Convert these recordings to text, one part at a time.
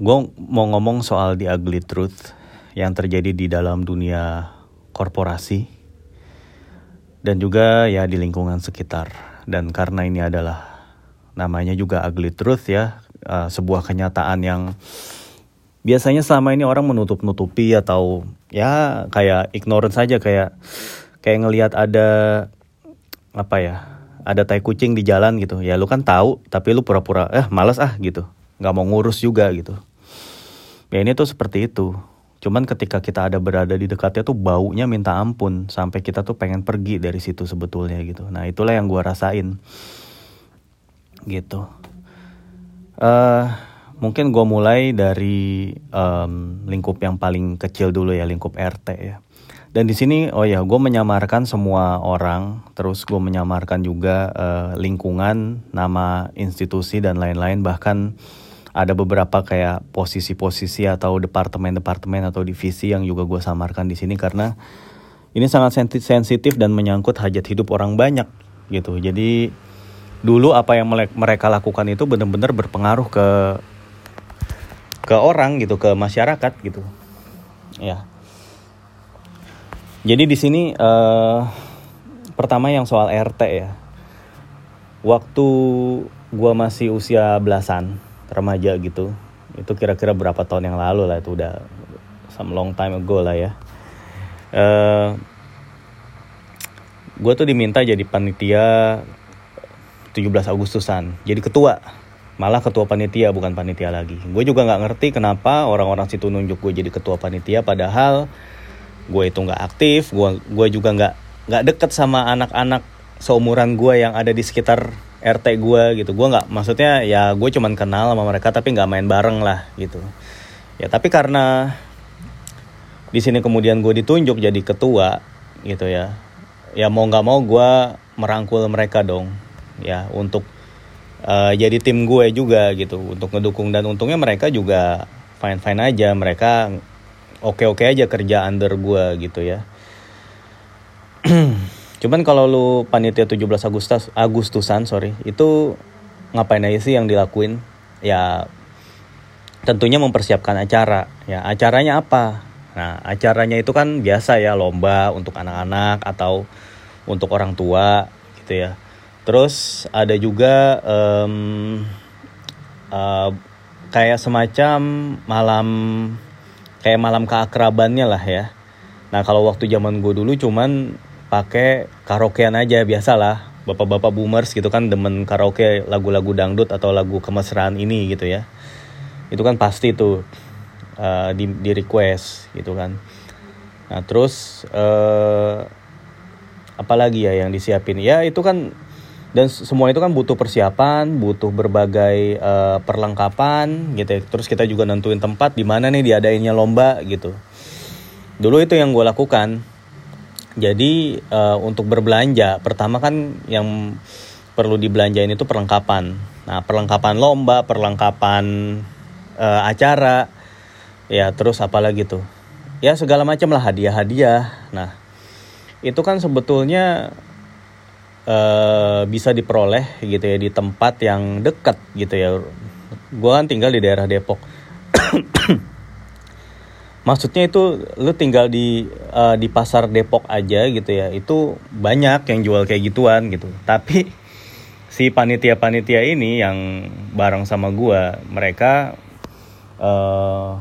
gue mau ngomong soal the ugly truth yang terjadi di dalam dunia korporasi dan juga ya di lingkungan sekitar. Dan karena ini adalah namanya juga ugly truth ya, uh, sebuah kenyataan yang biasanya selama ini orang menutup-nutupi atau ya kayak ignorance saja kayak kayak ngelihat ada apa ya ada tai kucing di jalan gitu. Ya lu kan tahu tapi lu pura-pura eh malas ah gitu. Nggak mau ngurus juga gitu ya ini tuh seperti itu. Cuman ketika kita ada berada di dekatnya tuh baunya minta ampun sampai kita tuh pengen pergi dari situ sebetulnya gitu. Nah itulah yang gua rasain. Gitu. Uh, mungkin gue mulai dari um, lingkup yang paling kecil dulu ya lingkup RT ya. Dan di sini oh ya gue menyamarkan semua orang terus gue menyamarkan juga uh, lingkungan nama institusi dan lain-lain. Bahkan ada beberapa kayak posisi-posisi atau departemen-departemen atau divisi yang juga gue samarkan di sini karena ini sangat sensitif dan menyangkut hajat hidup orang banyak gitu. Jadi dulu apa yang mereka lakukan itu benar-benar berpengaruh ke ke orang gitu, ke masyarakat gitu. Ya. Jadi di sini uh, pertama yang soal RT ya. Waktu gue masih usia belasan, remaja gitu. Itu kira-kira berapa tahun yang lalu lah itu udah some long time ago lah ya. Uh, eh, gue tuh diminta jadi panitia 17 Agustusan jadi ketua. Malah ketua panitia bukan panitia lagi. Gue juga nggak ngerti kenapa orang-orang situ nunjuk gue jadi ketua panitia padahal gue itu nggak aktif. Gue gue juga nggak nggak deket sama anak-anak seumuran gue yang ada di sekitar RT gue gitu. Gue nggak maksudnya ya gue cuman kenal sama mereka tapi nggak main bareng lah gitu. Ya tapi karena di sini kemudian gue ditunjuk jadi ketua gitu ya ya mau nggak mau gue merangkul mereka dong ya untuk uh, jadi tim gue juga gitu untuk ngedukung. Dan untungnya mereka juga fine fine aja mereka oke oke aja kerja under gue gitu ya Cuman kalau lu panitia 17 Agustus Agustusan, sorry, itu ngapain aja sih yang dilakuin? Ya tentunya mempersiapkan acara. Ya, acaranya apa? Nah, acaranya itu kan biasa ya lomba untuk anak-anak atau untuk orang tua gitu ya. Terus ada juga um, uh, kayak semacam malam kayak malam keakrabannya lah ya. Nah kalau waktu zaman gue dulu cuman pakai karaokean aja biasalah. Bapak-bapak boomers gitu kan demen karaoke lagu-lagu dangdut atau lagu kemesraan ini gitu ya. Itu kan pasti tuh uh, di, di request gitu kan. Nah terus uh, apalagi ya yang disiapin? Ya itu kan dan semua itu kan butuh persiapan butuh berbagai uh, perlengkapan gitu ya. terus kita juga nentuin tempat di mana nih diadainnya lomba gitu. Dulu itu yang gue lakukan jadi uh, untuk berbelanja, pertama kan yang perlu dibelanjain itu perlengkapan. Nah, perlengkapan lomba, perlengkapan uh, acara, ya terus apa lagi tuh? Ya segala macam lah hadiah-hadiah. Nah, itu kan sebetulnya uh, bisa diperoleh gitu ya di tempat yang dekat gitu ya. Gue kan tinggal di daerah Depok. Maksudnya itu lu tinggal di uh, di pasar Depok aja gitu ya itu banyak yang jual kayak gituan gitu. Tapi si panitia-panitia ini yang bareng sama gua mereka uh,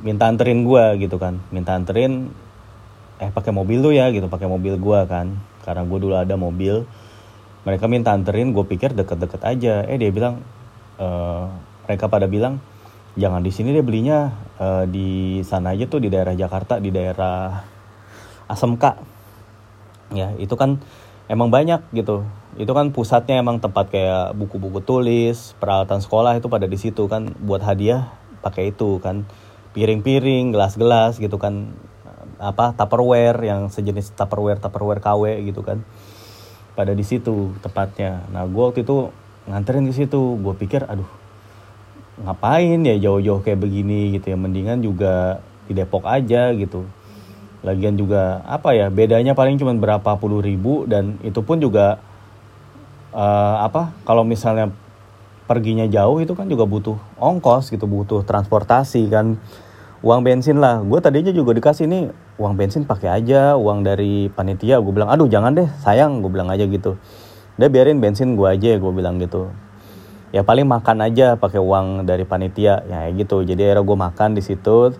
minta anterin gua gitu kan. Minta anterin eh pakai mobil lu ya gitu pakai mobil gua kan. Karena gua dulu ada mobil mereka minta anterin gue pikir deket-deket aja. Eh dia bilang uh, mereka pada bilang jangan di sini deh belinya. Uh, di sana aja tuh di daerah Jakarta di daerah ASMK ya itu kan emang banyak gitu. Itu kan pusatnya emang tempat kayak buku-buku tulis peralatan sekolah itu pada di situ kan buat hadiah pakai itu kan. Piring-piring gelas-gelas gitu kan. Apa tupperware yang sejenis tupperware tupperware KW gitu kan. Pada di situ tepatnya. Nah gue waktu itu nganterin di situ. Gue pikir aduh ngapain ya jauh-jauh kayak begini gitu ya. Mendingan juga di Depok aja gitu. Lagian juga apa ya bedanya paling cuma berapa puluh ribu dan itu pun juga uh, apa kalau misalnya perginya jauh itu kan juga butuh ongkos gitu butuh transportasi kan. Uang bensin lah. Gue tadinya juga dikasih nih uang bensin pakai aja uang dari panitia. Gue bilang aduh jangan deh sayang. Gue bilang aja gitu. Dia biarin bensin gue aja gue bilang gitu ya paling makan aja pakai uang dari panitia. Ya gitu. Jadi akhirnya gue makan di situ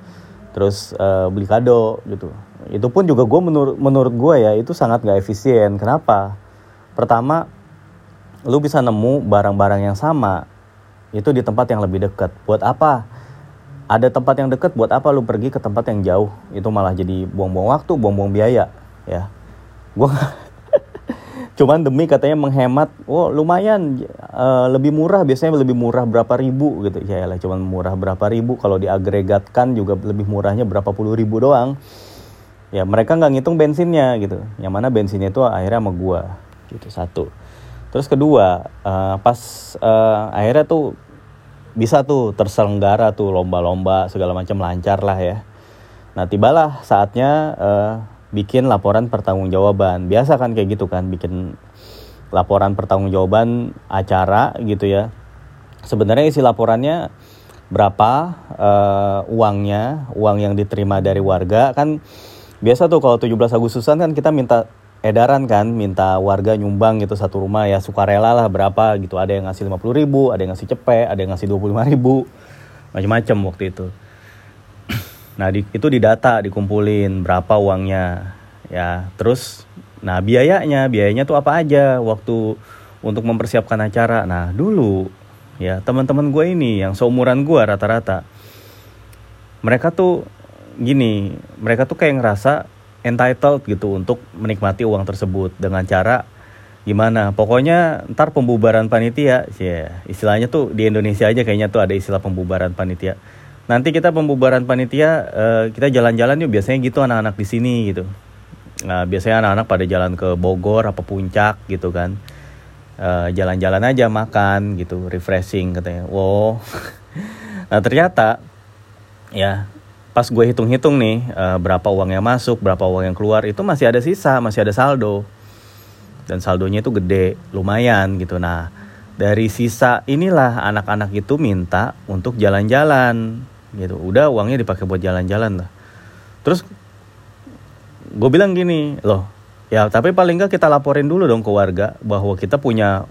terus uh, beli kado gitu. Itu pun juga gue menurut menurut gue ya itu sangat gak efisien. Kenapa? Pertama lu bisa nemu barang-barang yang sama itu di tempat yang lebih dekat. Buat apa? Ada tempat yang dekat buat apa lu pergi ke tempat yang jauh? Itu malah jadi buang-buang waktu buang-buang biaya ya. Gue cuman demi katanya menghemat oh lumayan uh, lebih murah biasanya lebih murah berapa ribu gitu. Ya lah cuman murah berapa ribu. Kalau diagregatkan juga lebih murahnya berapa puluh ribu doang. Ya mereka nggak ngitung bensinnya gitu. Yang mana bensinnya itu akhirnya sama gua gitu satu. Terus kedua uh, pas uh, akhirnya tuh bisa tuh terselenggara tuh lomba-lomba segala macam lancar lah ya. Nah tibalah saatnya uh, bikin laporan pertanggungjawaban. Biasa kan kayak gitu kan bikin laporan pertanggungjawaban acara gitu ya. Sebenarnya isi laporannya berapa uh, uangnya, uang yang diterima dari warga kan biasa tuh kalau 17 Agustusan kan kita minta edaran kan, minta warga nyumbang gitu satu rumah ya sukarela lah berapa gitu. Ada yang ngasih 50 ribu, ada yang ngasih cepet, ada yang ngasih 25 ribu, macam-macam waktu itu. Nah, di, itu didata, dikumpulin berapa uangnya. Ya, terus nah biayanya, biayanya tuh apa aja waktu untuk mempersiapkan acara. Nah, dulu ya teman-teman gue ini yang seumuran gue rata-rata mereka tuh gini, mereka tuh kayak ngerasa entitled gitu untuk menikmati uang tersebut dengan cara gimana pokoknya ntar pembubaran panitia ya istilahnya tuh di Indonesia aja kayaknya tuh ada istilah pembubaran panitia nanti kita pembubaran panitia uh, kita jalan-jalan yuk. Biasanya gitu anak-anak di sini gitu. Nah biasanya anak-anak pada jalan ke Bogor apa puncak gitu kan. Eh, jalan-jalan aja makan gitu. Refreshing katanya. Wow. Nah ternyata ya pas gue hitung-hitung nih uh, berapa uang yang masuk berapa uang yang keluar itu masih ada sisa masih ada saldo. Dan saldonya itu gede lumayan gitu. Nah dari sisa inilah anak-anak itu minta untuk jalan-jalan gitu. Udah uangnya dipakai buat jalan-jalan lah. Terus gue bilang gini loh ya tapi paling nggak kita laporin dulu dong ke warga bahwa kita punya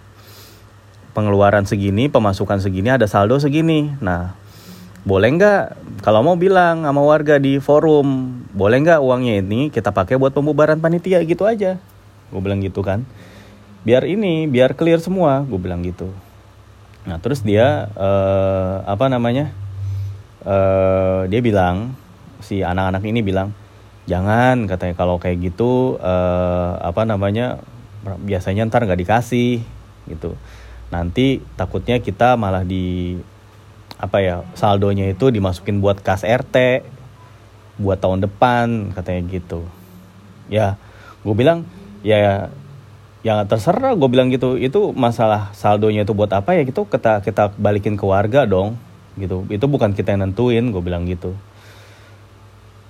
pengeluaran segini pemasukan segini ada saldo segini. Nah boleh nggak? Kalau mau bilang sama warga di forum boleh nggak uangnya ini kita pakai buat pembubaran panitia? Gitu aja. Gue bilang gitu kan. Biar ini biar clear semua gue bilang gitu. Nah terus dia uh, apa namanya uh, dia bilang si anak-anak ini bilang jangan katanya. Kalau kayak gitu uh, apa namanya biasanya ntar nggak dikasih gitu. Nanti takutnya kita malah di apa ya saldonya itu dimasukin buat kas RT buat tahun depan katanya gitu. Ya gue bilang ya ya terserah gue bilang gitu. Itu masalah saldonya itu buat apa ya gitu. Kita kita balikin ke warga dong gitu. Itu bukan kita yang nentuin gue bilang gitu.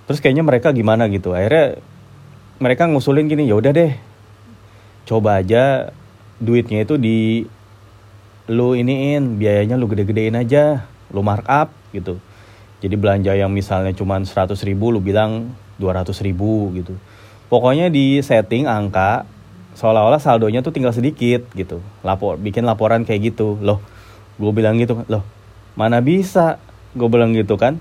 Terus kayaknya mereka gimana gitu. Akhirnya mereka ngusulin gini ya udah deh coba aja duitnya itu di lu iniin biayanya lu gede-gedein aja lu markup gitu. Jadi belanja yang misalnya cuma 100 ribu lu bilang 200 ribu gitu. Pokoknya di setting angka seolah-olah saldonya tuh tinggal sedikit gitu. Lapor bikin laporan kayak gitu. Loh gue bilang gitu loh mana bisa? Gue bilang gitu kan.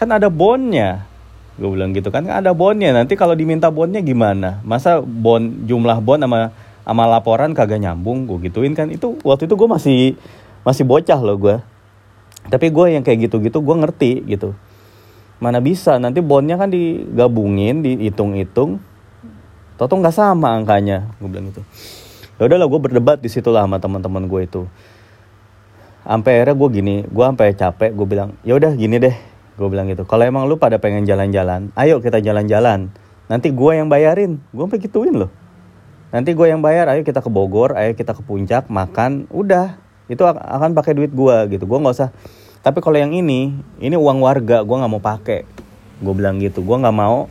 Kan ada bonnya. Gue bilang gitu kan. Ada bonnya. Nanti kalau diminta bonnya gimana? Masa bon jumlah bon sama sama laporan kagak nyambung? Gue gituin kan. Itu waktu itu gue masih masih bocah loh gue tapi gue yang kayak gitu-gitu gue ngerti gitu. Mana bisa? Nanti bonnya kan digabungin dihitung-hitung. Toto nggak sama angkanya? Gue bilang gitu. Ya udahlah gue berdebat di situ lah sama teman-teman gue itu sampai akhirnya gue gini gue sampai capek gue bilang ya udah gini deh. Gue bilang gitu. Kalau emang lu pada pengen jalan-jalan ayo kita jalan-jalan. Nanti gue yang bayarin. Gue sampai gituin loh. Nanti gue yang bayar ayo kita ke Bogor ayo kita ke puncak makan udah. Itu akan pakai duit gue gitu. Gue nggak usah. Tapi kalau yang ini ini uang warga gue nggak mau pakai. Gue bilang gitu. Gue nggak mau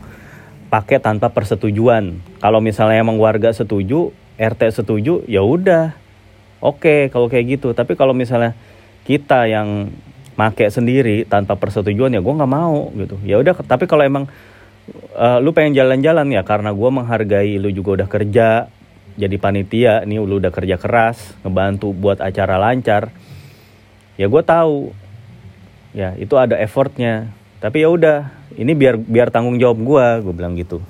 pakai tanpa persetujuan. Kalau misalnya emang warga setuju RT setuju ya udah oke kalau kayak gitu. Tapi kalau misalnya kita yang make sendiri tanpa persetujuan ya gue nggak mau gitu. Ya udah tapi kalau emang uh, lu pengen jalan-jalan ya karena gue menghargai lu juga udah kerja jadi panitia nih lu udah kerja keras ngebantu buat acara lancar ya gue tahu. Ya itu ada effortnya. Tapi ya udah ini biar biar tanggung jawab gue gue bilang gitu.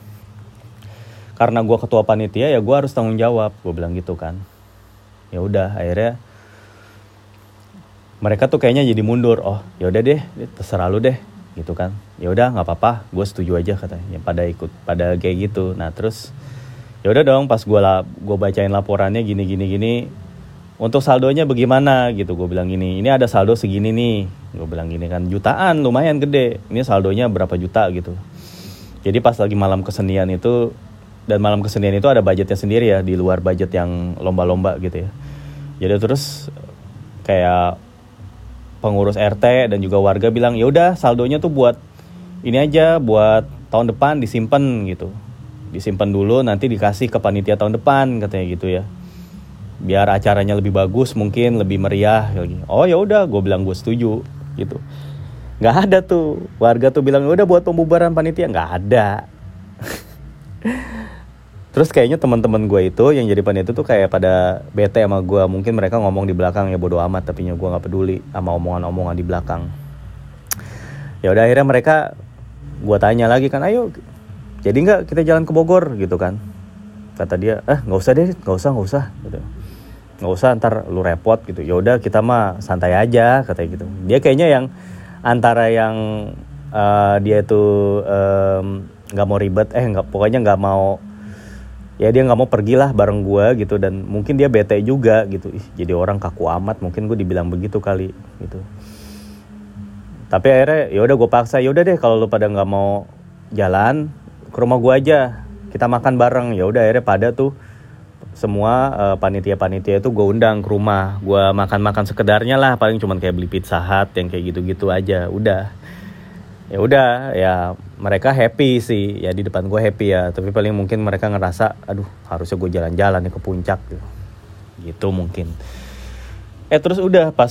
Karena gue ketua panitia ya gue harus tanggung jawab gue bilang gitu kan ya udah akhirnya mereka tuh kayaknya jadi mundur. Oh ya udah deh terserah lu deh gitu kan. Ya udah nggak apa-apa gue setuju aja katanya. Ya, pada ikut pada kayak gitu. Nah terus ya udah dong pas gue gue bacain laporannya gini gini gini untuk saldonya bagaimana? Gitu gue bilang gini ini ada saldo segini nih. Gue bilang gini kan jutaan lumayan gede. Ini saldonya berapa juta? Gitu. Jadi pas lagi malam kesenian itu dan malam kesenian itu ada budgetnya sendiri ya di luar budget yang lomba-lomba gitu ya. Jadi terus kayak pengurus RT dan juga warga bilang ya udah saldonya tuh buat ini aja buat tahun depan disimpan gitu. Disimpan dulu nanti dikasih ke panitia tahun depan katanya gitu ya. Biar acaranya lebih bagus mungkin lebih meriah lagi oh ya udah gue bilang gue setuju gitu. Nggak ada tuh. Warga tuh bilang ya udah buat pembubaran panitia. Nggak ada terus kayaknya teman-teman gue itu yang jadi panitia tuh kayak pada bete sama gue mungkin mereka ngomong di belakang ya bodo amat tapi gue nggak peduli sama omongan-omongan di belakang. Ya udah akhirnya mereka gue tanya lagi kan ayo jadi nggak kita jalan ke Bogor? Gitu kan. Kata dia eh nggak usah deh nggak usah nggak usah gitu. Nggak usah ntar lu repot gitu. Ya udah kita mah santai aja katanya gitu. Dia kayaknya yang antara yang uh, dia itu nggak um, mau ribet eh nggak pokoknya nggak mau ya dia nggak mau pergilah bareng gue gitu dan mungkin dia bete juga gitu. Ih, jadi orang kaku amat mungkin gue dibilang begitu kali gitu. Tapi akhirnya ya udah gue paksa ya udah deh kalau lu pada nggak mau jalan ke rumah gue aja. Kita makan bareng. Ya udah akhirnya pada tuh semua uh, panitia-panitia itu gue undang ke rumah. Gue makan-makan sekedarnya lah paling cuman kayak beli pizza hut yang kayak gitu-gitu aja. Udah ya udah ya mereka happy sih. Ya di depan gue happy ya. Tapi paling mungkin mereka ngerasa aduh harusnya gue jalan-jalan ke puncak. Gitu gitu mungkin. Eh terus udah pas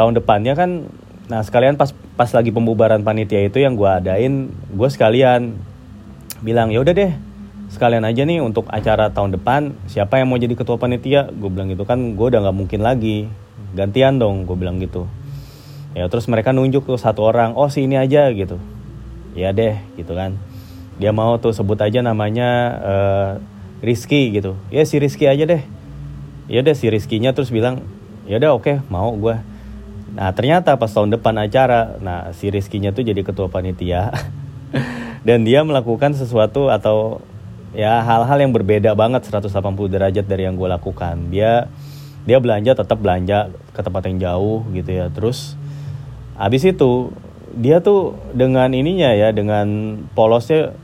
tahun depannya kan nah sekalian pas pas lagi pembubaran panitia itu yang gue adain gue sekalian bilang ya udah deh sekalian aja nih untuk acara tahun depan siapa yang mau jadi ketua panitia? Gue bilang gitu. Kan gue udah nggak mungkin lagi. Gantian dong gue bilang gitu ya terus mereka nunjuk ke satu orang oh si ini aja gitu. Ya deh gitu kan. Dia mau tuh sebut aja namanya uh, Rizky gitu. Ya si Rizky aja deh. Ya deh si Rizkynya terus bilang ya udah oke okay, mau gue nah ternyata pas tahun depan acara nah si Rizkynya tuh jadi ketua panitia. Dan dia melakukan sesuatu atau ya hal-hal yang berbeda banget 180 derajat dari yang gue lakukan. Dia dia belanja tetap belanja ke tempat yang jauh gitu ya. Terus habis itu dia tuh dengan ininya ya dengan polosnya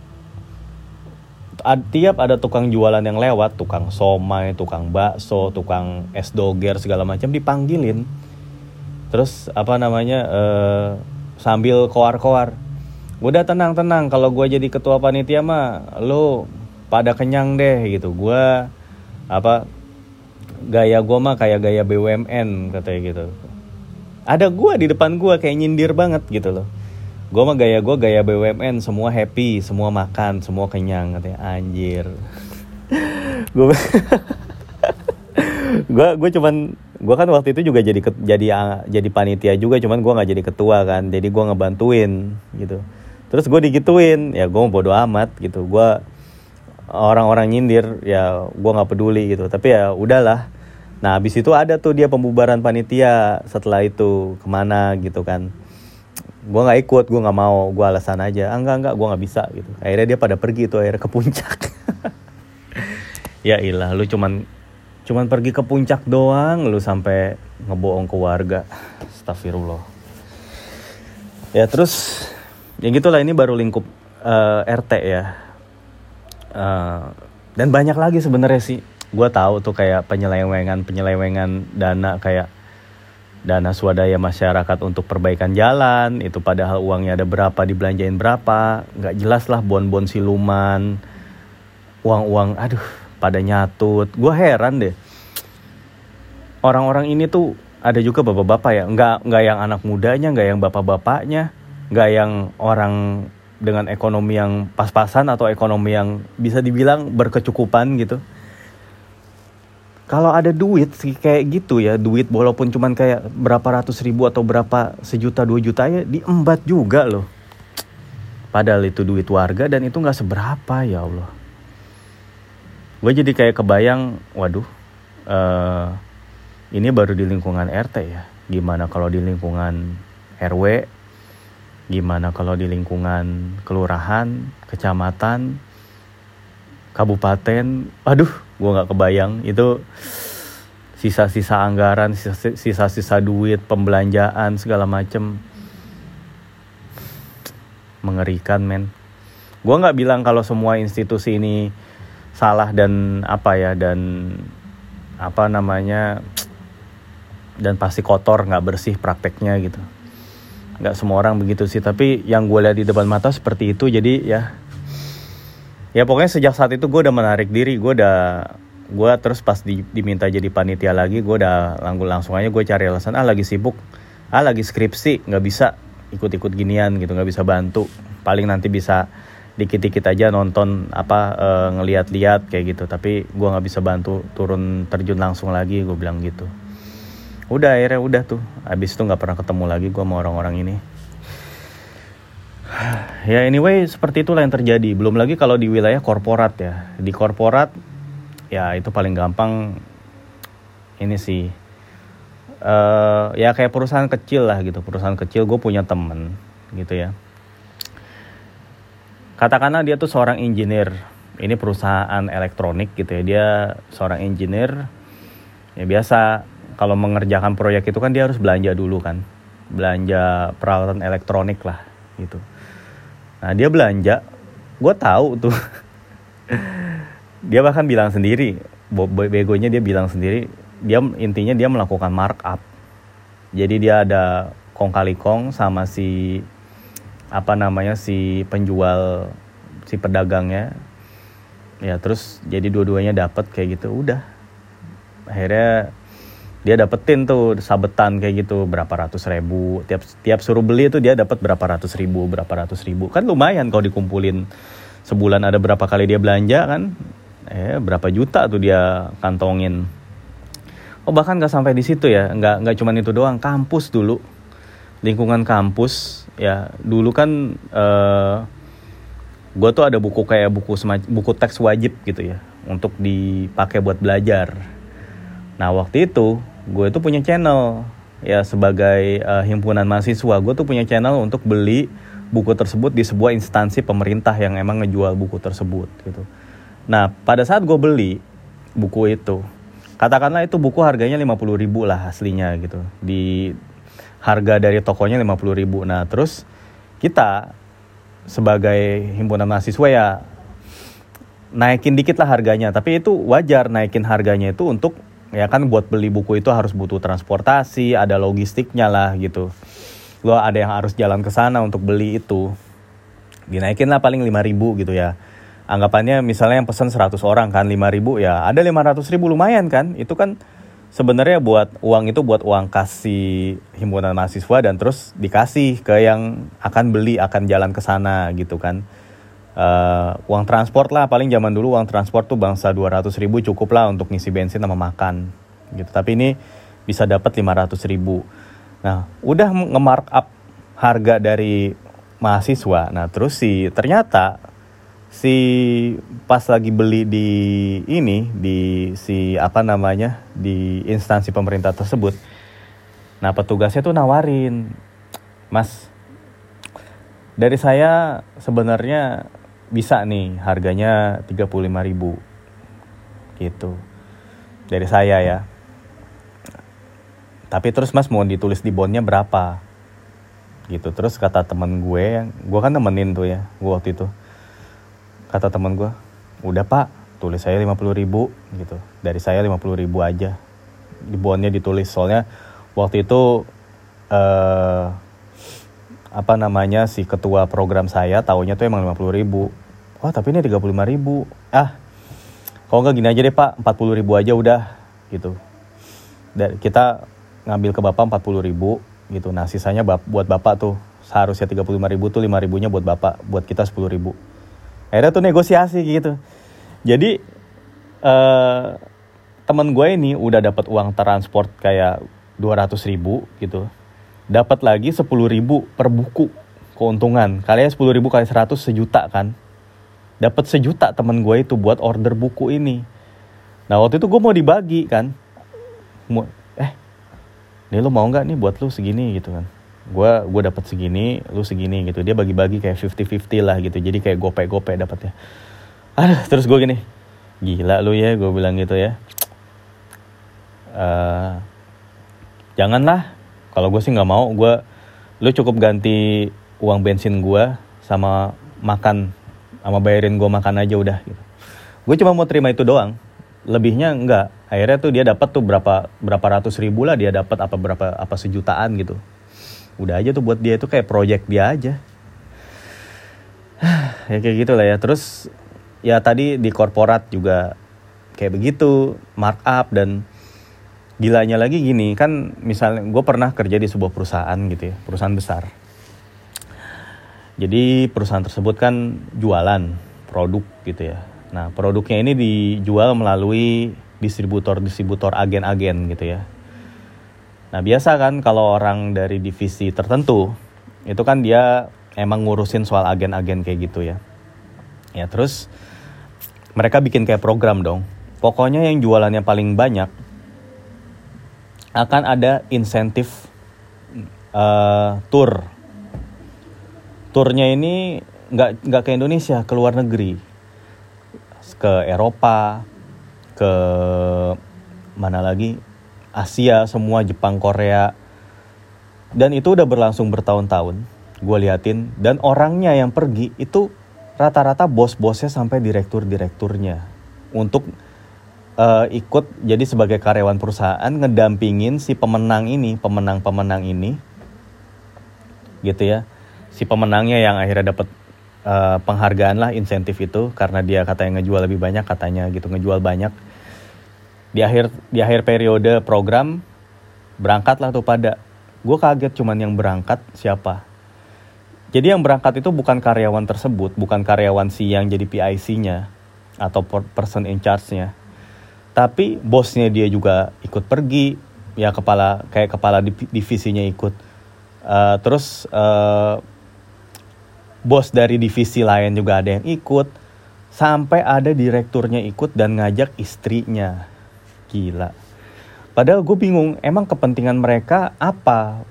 tiap ada tukang jualan yang lewat tukang somai tukang bakso tukang es doger segala macam dipanggilin. Terus apa namanya uh, sambil koar-koar udah tenang tenang kalau gue jadi ketua panitia mah lo pada kenyang deh gitu. Gue apa gaya gue mah kayak gaya BUMN katanya gitu ada gue di depan gue kayak nyindir banget gitu loh. Gue mah gaya gue gaya BUMN semua happy semua makan semua kenyang katanya. Anjir. Gue gue gue cuman gue kan waktu itu juga jadi jadi jadi panitia juga cuman gue nggak jadi ketua kan. Jadi gue ngebantuin gitu. Terus gue digituin ya gue bodo amat gitu. Gue orang-orang nyindir ya gue nggak peduli gitu. Tapi ya udahlah nah habis itu ada tuh dia pembubaran panitia setelah itu ke mana gitu kan. Gue nggak ikut gue nggak mau gue alasan aja. Ah, enggak enggak gue nggak bisa gitu. Akhirnya dia pada pergi tuh akhirnya ke puncak. Ya ilah lu cuman cuman pergi ke puncak doang lu sampai ngebohong ke warga. Astagfirullah. Ya terus ya gitulah ini baru lingkup uh, eh, RT ya. Uh, dan banyak lagi sebenarnya sih gue tahu tuh kayak penyelewengan penyelewengan dana kayak dana swadaya masyarakat untuk perbaikan jalan itu padahal uangnya ada berapa dibelanjain berapa nggak jelas lah bon-bon siluman uang-uang aduh pada nyatut. Gue heran deh. Orang-orang ini tuh ada juga bapak-bapak ya nggak nggak yang anak mudanya nggak yang bapak-bapaknya nggak yang orang dengan ekonomi yang pas-pasan atau ekonomi yang bisa dibilang berkecukupan gitu kalau ada duit kayak gitu ya duit walaupun cuman kayak berapa ratus ribu atau berapa sejuta dua juta ya diembat juga loh. Padahal itu duit warga dan itu nggak seberapa ya Allah. Gue jadi kayak kebayang waduh uh, ini baru di lingkungan RT ya. Gimana kalau di lingkungan RW gimana kalau di lingkungan kelurahan kecamatan kabupaten? Aduh gue nggak kebayang. Itu sisa-sisa anggaran sisa-sisa duit pembelanjaan segala macem. Mengerikan men. Gue nggak bilang kalau semua institusi ini salah dan apa ya dan apa namanya dan pasti kotor nggak bersih prakteknya gitu. Nggak semua orang begitu sih tapi yang gue lihat di depan mata seperti itu. Jadi ya ya pokoknya sejak saat itu gue udah menarik diri gue udah gue terus pas di, diminta jadi panitia lagi gue udah langsung langsung aja gue cari alasan ah lagi sibuk ah lagi skripsi nggak bisa ikut-ikut ginian gitu nggak bisa bantu paling nanti bisa dikit-dikit aja nonton apa e, ngeliat-liat kayak gitu. Tapi gue nggak bisa bantu turun terjun langsung lagi gue bilang gitu. Udah akhirnya udah tuh. Abis itu nggak pernah ketemu lagi gue sama orang-orang ini ya anyway seperti itulah yang terjadi. Belum lagi kalau di wilayah korporat ya. Di korporat ya itu paling gampang ini sih. Uh, ya kayak perusahaan kecil lah gitu. Perusahaan kecil gue punya temen gitu ya. Katakanlah dia tuh seorang engineer. Ini perusahaan elektronik gitu ya. Dia seorang engineer. Ya biasa. Kalau mengerjakan proyek itu kan dia harus belanja dulu kan. Belanja peralatan elektronik lah gitu nah dia belanja. Gue tahu tuh. Dia bahkan bilang sendiri begonya dia bilang sendiri dia intinya dia melakukan markup. Jadi dia ada kong kali kong sama si apa namanya si penjual si pedagangnya. Ya terus jadi dua-duanya dapat kayak gitu. Udah. Akhirnya dia dapetin tuh sabetan kayak gitu berapa ratus ribu. Tiap tiap suruh beli itu dia dapat berapa ratus ribu berapa ratus ribu. Kan lumayan kalau dikumpulin sebulan ada berapa kali dia belanja kan. Eh berapa juta tuh dia kantongin. Oh bahkan nggak sampai di situ ya. Nggak nggak cuman itu doang. Kampus dulu. Lingkungan kampus. Ya dulu kan eh, gue tuh ada buku kayak buku buku teks wajib gitu ya. Untuk dipakai buat belajar. Nah waktu itu gue tuh punya channel ya sebagai uh, himpunan mahasiswa gue tuh punya channel untuk beli buku tersebut di sebuah instansi pemerintah yang emang ngejual buku tersebut gitu. Nah pada saat gue beli buku itu, katakanlah itu buku harganya 50 ribu lah aslinya gitu. Di harga dari tokonya 50 ribu. Nah terus kita sebagai himpunan mahasiswa ya naikin dikit lah harganya. Tapi itu wajar naikin harganya itu untuk ya kan buat beli buku itu harus butuh transportasi ada logistiknya lah gitu. Lo ada yang harus jalan ke sana untuk beli itu. Dinaikin lah paling 5000 gitu ya. Anggapannya misalnya yang pesan 100 orang kan 5000 ya ada 500 ribu lumayan kan. Itu kan sebenarnya buat uang itu buat uang kasih himpunan mahasiswa dan terus dikasih ke yang akan beli akan jalan ke sana gitu kan uh, uang transport lah paling zaman dulu uang transport tuh bangsa 200 ribu cukup lah untuk ngisi bensin sama makan gitu. Tapi ini bisa dapat 500 ribu. Nah udah nge up harga dari mahasiswa. Nah terus si ternyata si pas lagi beli di ini di si apa namanya di instansi pemerintah tersebut nah petugasnya tuh nawarin mas dari saya sebenarnya bisa nih harganya 35.000 gitu. Dari saya ya. Tapi terus mas mau ditulis di bondnya berapa? Gitu. Terus kata temen gue yang gue kan temenin tuh ya gue waktu itu. Kata temen gue udah pak tulis saya 50 ribu. Gitu. Dari saya 50 ribu aja. Di bondnya ditulis. Soalnya waktu itu eh, apa namanya si ketua program saya tahunya tuh emang 50 ribu. Wah tapi ini 35 ribu. Ah kalau nggak gini aja deh pak 40 ribu aja udah gitu. Dari kita ngambil ke bapak 40 ribu gitu. Nah sisanya buat bapak tuh seharusnya 35 ribu tuh 5 ribunya buat bapak buat kita 10 ribu. Akhirnya tuh negosiasi gitu. Jadi uh, temen gue ini udah dapat uang transport kayak 200 ribu gitu dapat lagi 10 ribu per buku keuntungan. Kalian 10 ribu kali 100 sejuta kan? Dapat sejuta temen gue itu buat order buku ini. Nah waktu itu gue mau dibagi kan. Mau eh ini lu mau nggak nih buat lu segini gitu kan? Gue gue dapat segini lu segini gitu. Dia bagi-bagi kayak 50-50 lah gitu. Jadi kayak gope-gope dapatnya. Aduh terus gue gini. Gila lu ya gue bilang gitu ya. Uh, janganlah kalau gue sih nggak mau gue lu cukup ganti uang bensin gue sama makan sama bayarin gue makan aja udah gitu. Gue cuma mau terima itu doang. Lebihnya enggak akhirnya tuh dia dapat tuh berapa berapa ratus ribu lah dia dapat apa berapa apa sejutaan gitu. Udah aja tuh buat dia itu kayak project dia aja. Ya kayak gitu lah ya. Terus ya tadi di korporat juga kayak begitu markup dan gilanya lagi gini kan misalnya gue pernah kerja di sebuah perusahaan gitu ya perusahaan besar jadi perusahaan tersebut kan jualan produk gitu ya Nah, produknya ini dijual melalui distributor-distributor agen-agen gitu ya. Nah, biasa kan kalau orang dari divisi tertentu, itu kan dia emang ngurusin soal agen-agen kayak gitu ya. Ya, terus mereka bikin kayak program dong. Pokoknya yang jualannya paling banyak akan ada insentif uh, tour. Turnya ini nggak nggak ke Indonesia, ke luar negeri. Ke Eropa, ke mana lagi? Asia semua Jepang Korea. Dan itu udah berlangsung bertahun-tahun gue liatin. Dan orangnya yang pergi itu rata-rata bos-bosnya sampai direktur-direkturnya untuk uh, ikut jadi sebagai karyawan perusahaan ngedampingin si pemenang ini pemenang-pemenang ini. Gitu ya. Si pemenangnya yang akhirnya dapat uh, penghargaan lah insentif itu karena dia katanya ngejual lebih banyak katanya gitu ngejual banyak. Di akhir di akhir periode program berangkatlah tuh pada. Gue kaget cuman yang berangkat siapa. Jadi yang berangkat itu bukan karyawan tersebut bukan karyawan si yang jadi PIC-nya atau person in charge-nya tapi bosnya dia juga ikut pergi. Ya kepala kayak kepala divisinya ikut. Uh, terus uh, bos dari divisi lain juga ada yang ikut. Sampai ada direkturnya ikut dan ngajak istrinya. Gila. Padahal gue bingung emang kepentingan mereka apa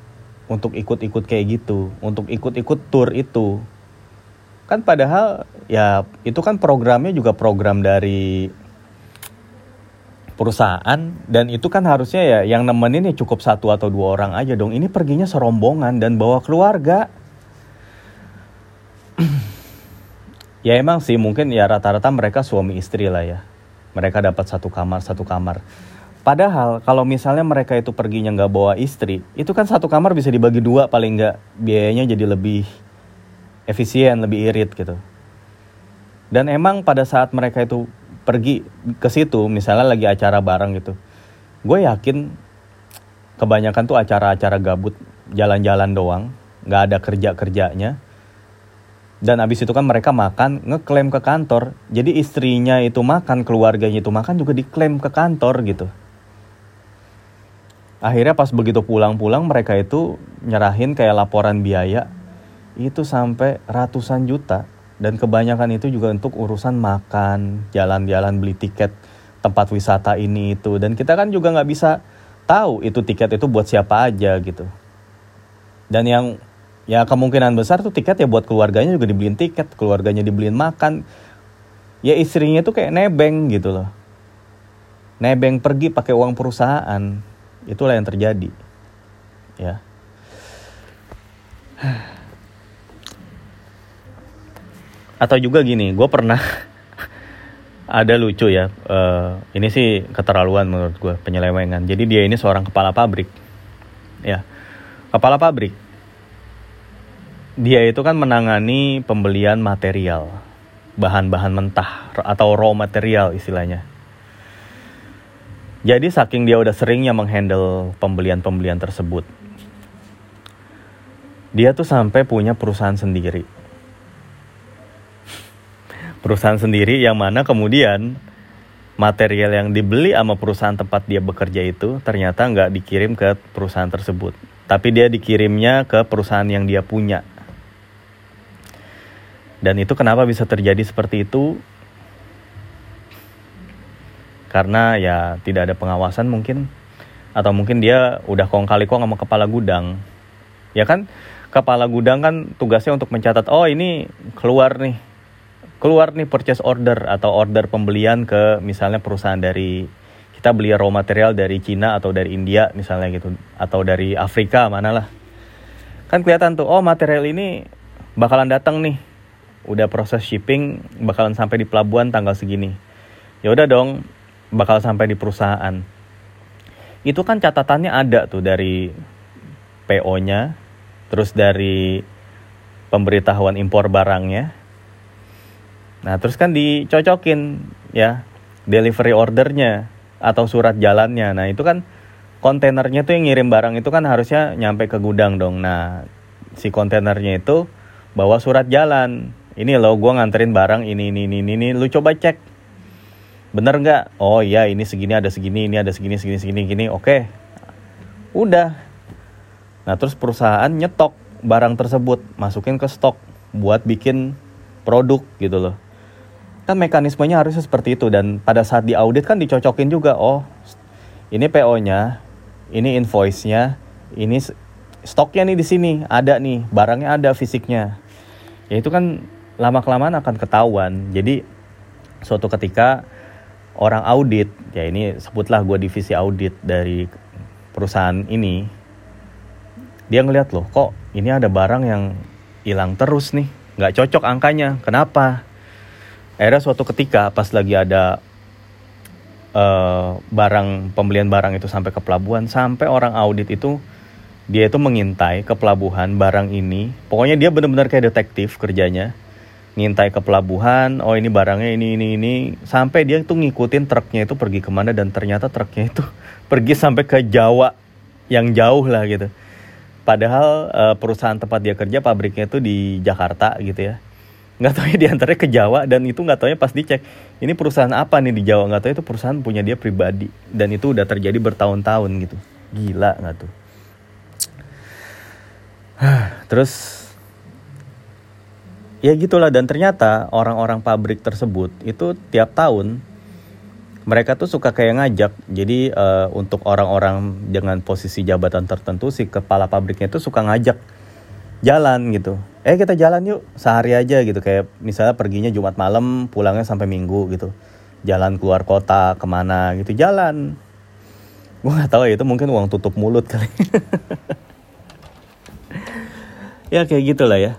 untuk ikut-ikut kayak gitu? Untuk ikut-ikut tour itu. Kan padahal ya itu kan programnya juga program dari perusahaan dan itu kan harusnya ya yang nemenin ya cukup satu atau dua orang aja dong ini perginya serombongan dan bawa keluarga ya emang sih mungkin ya rata-rata mereka suami istri lah ya. Mereka dapat satu kamar satu kamar. Padahal kalau misalnya mereka itu perginya nggak bawa istri, itu kan satu kamar bisa dibagi dua paling nggak biayanya jadi lebih efisien, lebih irit gitu. Dan emang pada saat mereka itu pergi ke situ, misalnya lagi acara bareng gitu, gue yakin kebanyakan tuh acara-acara gabut, jalan-jalan doang, nggak ada kerja kerjanya dan abis itu kan mereka makan ngeklaim ke kantor. Jadi istrinya itu makan keluarganya itu makan juga diklaim ke kantor gitu. Akhirnya pas begitu pulang-pulang mereka itu nyerahin kayak laporan biaya. Itu sampai ratusan juta dan kebanyakan itu juga untuk urusan makan jalan-jalan beli tiket tempat wisata ini itu. Dan kita kan juga nggak bisa tahu itu tiket itu buat siapa aja gitu. Dan yang ya kemungkinan besar tuh tiket ya buat keluarganya juga dibeliin tiket keluarganya dibeliin makan. Ya istrinya tuh kayak nebeng gitu loh. Nebeng pergi pakai uang perusahaan. Itulah yang terjadi ya atau juga gini gue pernah ada lucu ya uh, ini sih keterlaluan menurut gue penyelewengan jadi dia ini seorang kepala pabrik ya kepala pabrik dia itu kan menangani pembelian material, bahan-bahan mentah atau raw material istilahnya. Jadi saking dia udah seringnya menghandle pembelian-pembelian tersebut, dia tuh sampai punya perusahaan sendiri. Perusahaan sendiri yang mana kemudian material yang dibeli sama perusahaan tempat dia bekerja itu ternyata nggak dikirim ke perusahaan tersebut, tapi dia dikirimnya ke perusahaan yang dia punya. Dan itu kenapa bisa terjadi seperti itu? karena ya tidak ada pengawasan mungkin. Atau mungkin dia udah kong kali kong sama kepala gudang. Ya kan? Kepala gudang kan tugasnya untuk mencatat oh ini keluar nih keluar nih purchase order atau order pembelian ke misalnya perusahaan dari kita beli raw material dari Cina atau dari India misalnya gitu atau dari Afrika mana lah kan kelihatan tuh oh material ini bakalan datang nih udah proses shipping bakalan sampai di pelabuhan tanggal segini ya udah dong bakal sampai di perusahaan. Itu kan catatannya ada tuh dari PO-nya, terus dari pemberitahuan impor barangnya. Nah, terus kan dicocokin ya delivery ordernya atau surat jalannya. Nah, itu kan kontainernya tuh yang ngirim barang itu kan harusnya nyampe ke gudang dong. Nah, si kontainernya itu bawa surat jalan. Ini loh, gue nganterin barang ini, ini, ini, ini. Lu coba cek bener nggak oh iya ini segini ada segini ini ada segini segini segini gini oke udah nah terus perusahaan nyetok barang tersebut masukin ke stok buat bikin produk gitu loh kan mekanismenya harusnya seperti itu. Dan pada saat diaudit kan dicocokin juga oh ini PO-nya ini invoice-nya ini stoknya nih di sini ada nih barangnya ada fisiknya. Ya itu kan lama kelamaan akan ketahuan. Jadi suatu ketika orang audit ya ini sebutlah gue divisi audit dari perusahaan ini dia ngeliat loh kok ini ada barang yang hilang terus nih? Nggak cocok angkanya. Kenapa akhirnya suatu ketika pas lagi ada uh, barang pembelian barang itu sampai ke pelabuhan sampai orang audit itu dia itu mengintai ke pelabuhan barang ini. Pokoknya dia benar-benar kayak detektif kerjanya. Ngintai ke pelabuhan oh ini barangnya ini ini ini. Sampai dia tuh ngikutin truknya itu pergi ke mana dan ternyata truknya itu pergi sampai ke Jawa yang jauh lah gitu. Padahal uh, perusahaan tempat dia kerja pabriknya itu di Jakarta gitu ya nggak tahu ya di antaranya ke Jawa dan itu nggak tahu ya pas dicek. Ini perusahaan apa nih di Jawa? Nggak tahu itu perusahaan punya dia pribadi. Dan itu udah terjadi bertahun-tahun gitu. Gila nggak tuh? Terus ya gitulah. Dan ternyata orang-orang pabrik tersebut itu tiap tahun mereka tuh suka kayak ngajak. Jadi uh, untuk orang-orang dengan posisi jabatan tertentu si kepala pabriknya itu suka ngajak jalan gitu eh kita jalan yuk sehari aja gitu. Kayak misalnya perginya Jumat malam pulangnya sampai Minggu gitu. Jalan keluar kota ke mana gitu jalan. Gue nggak tahu ya itu mungkin uang tutup mulut kali. Ya kayak gitulah ya.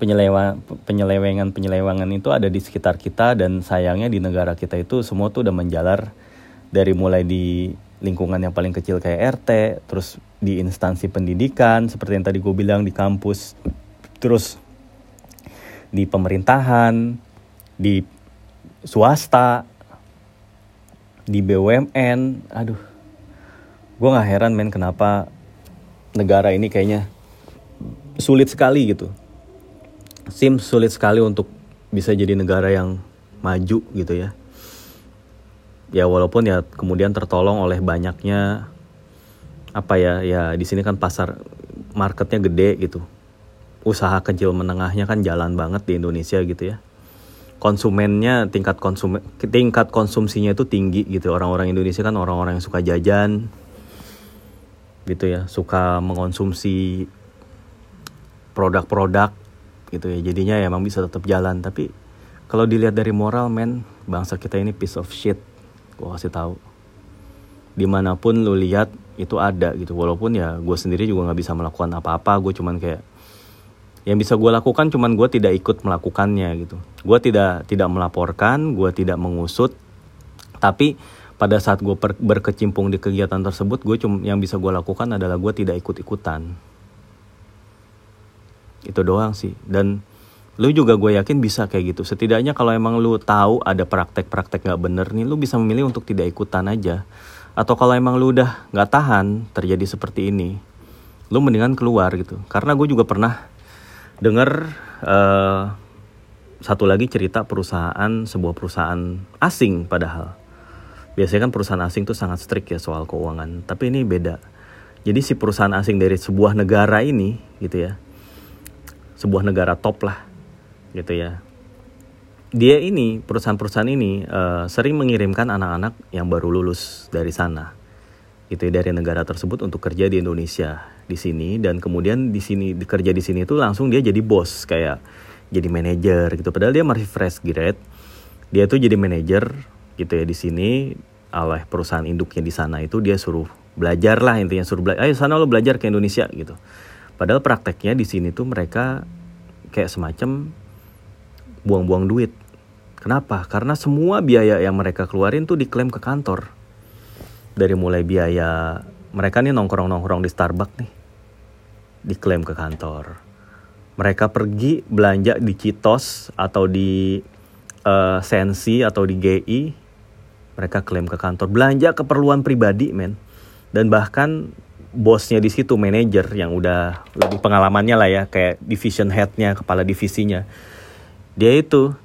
Penyelewa, penyelewengan penyelewengan itu ada di sekitar kita dan sayangnya di negara kita itu semua tuh udah menjalar dari mulai di lingkungan yang paling kecil kayak RT, terus di instansi pendidikan seperti yang tadi gue bilang di kampus, terus di pemerintahan, di swasta, di BUMN, aduh, gue nggak heran men kenapa negara ini kayaknya sulit sekali gitu SIM sulit sekali untuk bisa jadi negara yang maju gitu ya. Ya walaupun ya kemudian tertolong oleh banyaknya apa ya ya di sini kan pasar marketnya gede gitu. Usaha kecil menengahnya kan jalan banget di Indonesia gitu ya. Konsumennya tingkat konsum tingkat konsumsinya itu tinggi gitu. Orang-orang Indonesia kan orang-orang yang suka jajan gitu ya, suka mengonsumsi produk-produk gitu ya jadinya ya emang bisa tetap jalan tapi kalau dilihat dari moral men bangsa kita ini piece of shit gue kasih tahu. Di mana pun lu lihat itu ada gitu. Walaupun ya gue sendiri juga nggak bisa melakukan apa-apa. Gue cuman kayak yang bisa gue lakukan cuman gue tidak ikut melakukannya gitu. Gue tidak tidak melaporkan gue tidak mengusut. Tapi pada saat gue berkecimpung di kegiatan tersebut gue cuma yang bisa gue lakukan adalah gue tidak ikut ikutan itu doang sih. Dan lu juga gue yakin bisa kayak gitu. Setidaknya kalau emang lu tahu ada praktek-praktek nggak bener nih lu bisa memilih untuk tidak ikutan aja. Atau kalau emang lu udah nggak tahan terjadi seperti ini lu mendingan keluar gitu. Karena gue juga pernah denger uh, satu lagi cerita perusahaan sebuah perusahaan asing padahal. Biasanya kan perusahaan asing tuh sangat strict ya soal keuangan tapi ini beda. Jadi si perusahaan asing dari sebuah negara ini gitu ya sebuah negara top lah gitu ya. Dia ini perusahaan-perusahaan ini uh, sering mengirimkan anak-anak yang baru lulus dari sana gitu ya dari negara tersebut untuk kerja di Indonesia di sini. Dan kemudian di sini kerja di sini itu langsung dia jadi bos kayak jadi manajer gitu. Padahal dia masih fresh grade dia tuh jadi manajer gitu ya di sini oleh perusahaan induknya di sana itu dia suruh belajar lah intinya suruh belajar ayo sana lo belajar ke Indonesia gitu. Padahal prakteknya di sini tuh mereka kayak semacam buang-buang duit. Kenapa? Karena semua biaya yang mereka keluarin tuh diklaim ke kantor. Dari mulai biaya mereka nih nongkrong-nongkrong di Starbucks nih. Diklaim ke kantor. Mereka pergi belanja di Citos atau di uh, Sensi atau di GI. Mereka klaim ke kantor. Belanja keperluan pribadi, men. Dan bahkan bosnya di situ manajer yang udah lebih pengalamannya lah ya kayak division headnya kepala divisinya dia itu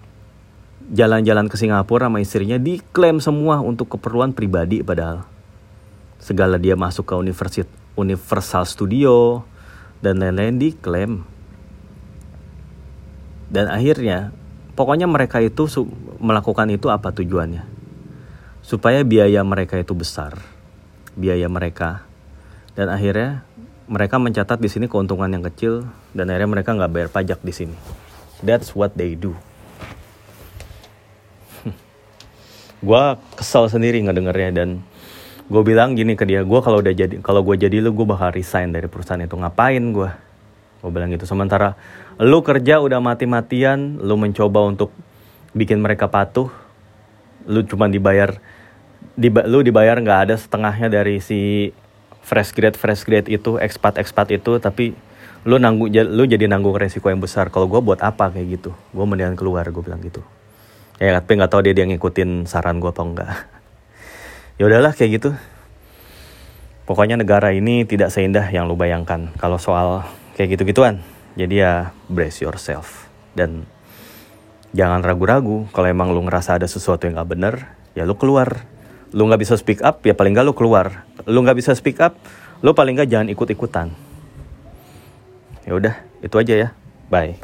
jalan-jalan ke Singapura sama istrinya diklaim semua untuk keperluan pribadi padahal. Segala dia masuk ke universitas Universal Studio dan lain-lain diklaim. Dan akhirnya pokoknya mereka itu melakukan itu apa tujuannya? Supaya biaya mereka itu besar. Biaya mereka. Dan akhirnya mereka mencatat di sini keuntungan yang kecil dan akhirnya mereka nggak bayar pajak di sini That's what they do. gue kesel sendiri ngedengernya dan gue bilang gini ke dia gue kalau udah jadi kalau gue jadi lu gue bakal resign dari perusahaan itu. Ngapain gue gue bilang gitu. Sementara lu kerja udah mati-matian lu mencoba untuk bikin mereka patuh lu cuma dibayar di, lu dibayar nggak ada setengahnya dari si fresh grade fresh grade itu expat expat itu tapi lu nanggung lu jadi nanggung resiko yang besar. Kalau gue buat apa kayak gitu? Gue mendingan keluar gue bilang gitu. Ya tapi nggak tahu dia dia ngikutin saran gue apa enggak. Ya udahlah kayak gitu. Pokoknya negara ini tidak seindah yang lu bayangkan. Kalau soal kayak gitu gituan jadi ya brace yourself. Dan jangan ragu-ragu kalau emang lu ngerasa ada sesuatu yang gak bener ya lu keluar. Lu nggak bisa speak up ya paling gak lu keluar. Lu nggak bisa speak up lu paling gak jangan ikut-ikutan ya udah itu aja ya. Bye